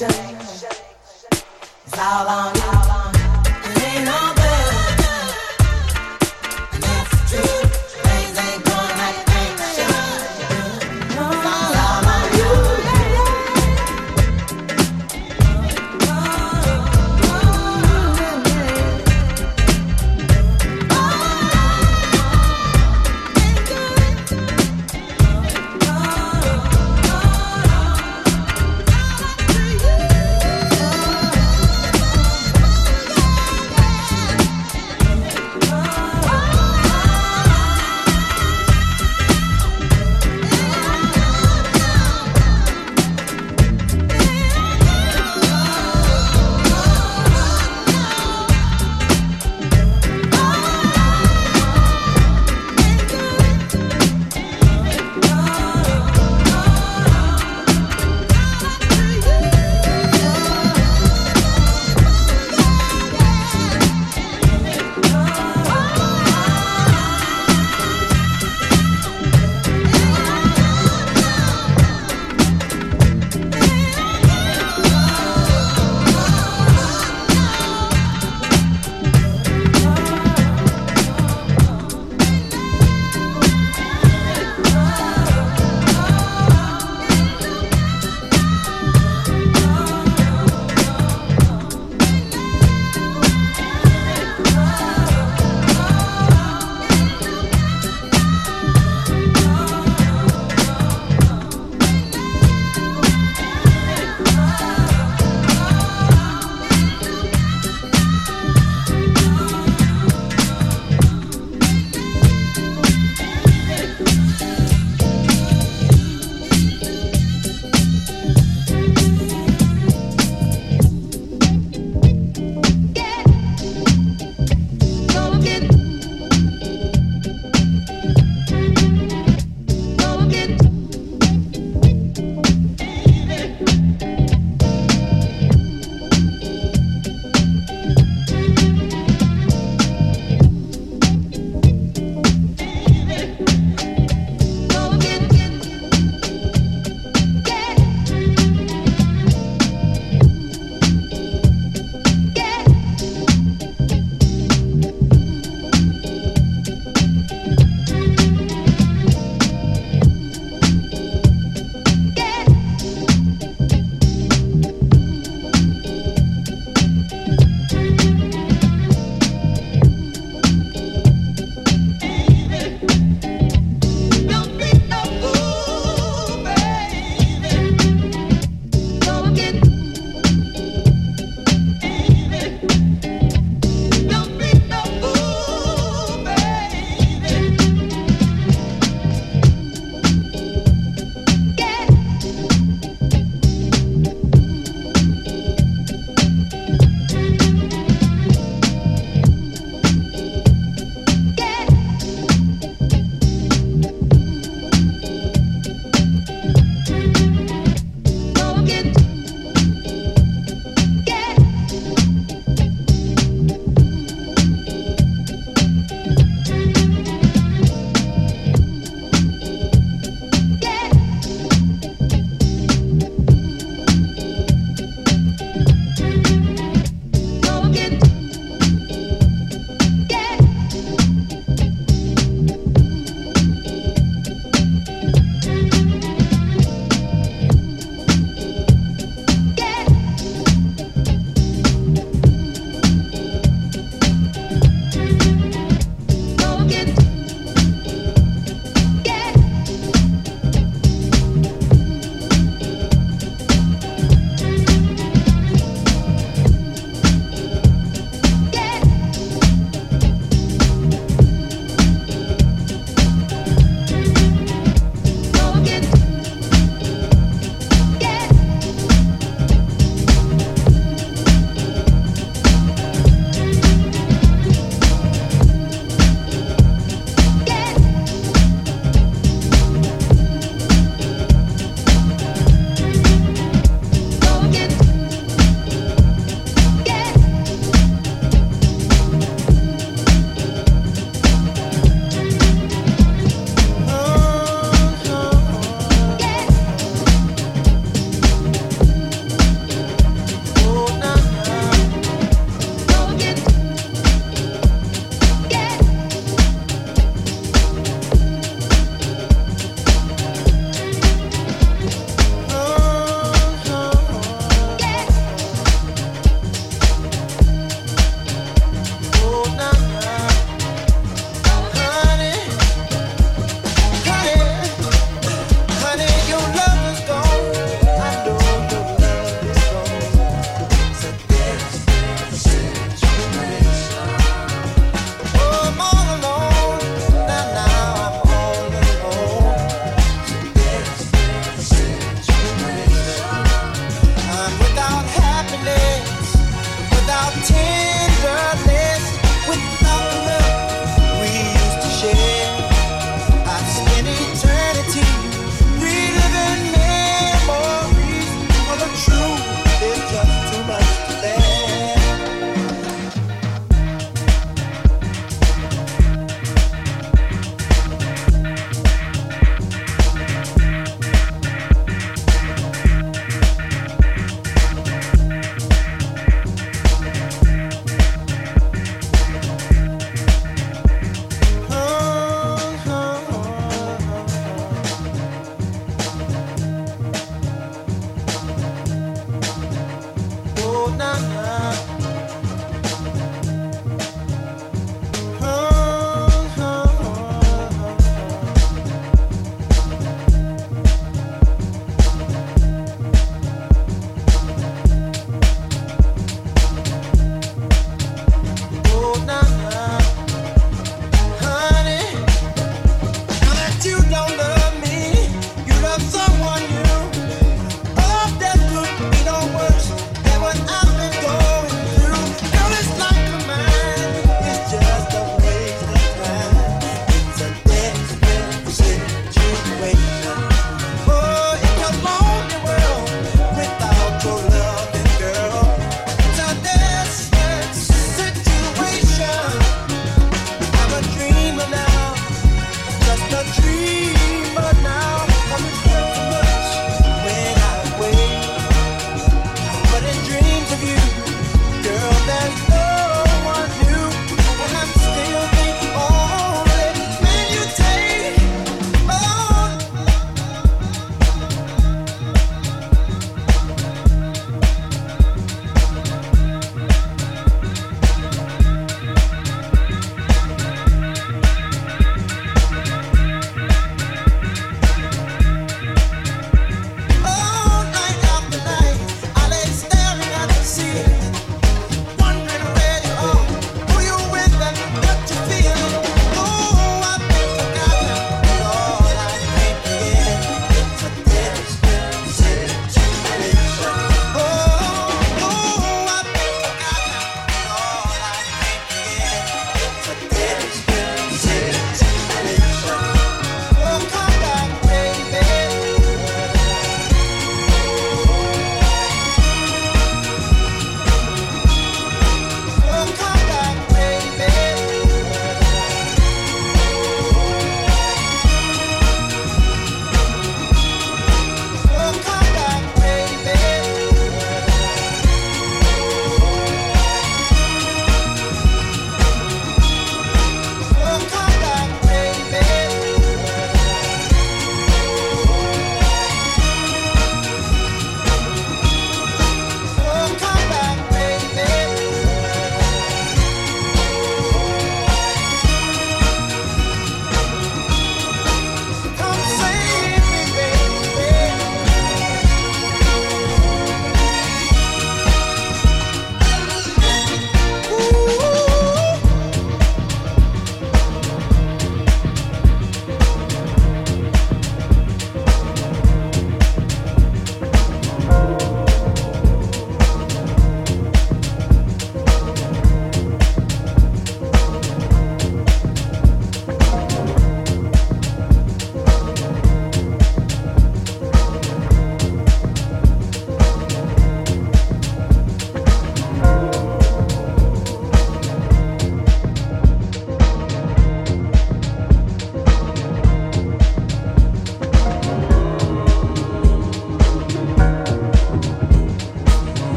you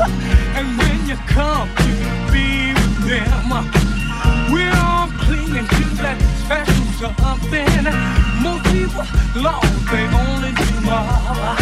and when you come, you can be with them. We're all clinging to that special something. Most people, love, they only do.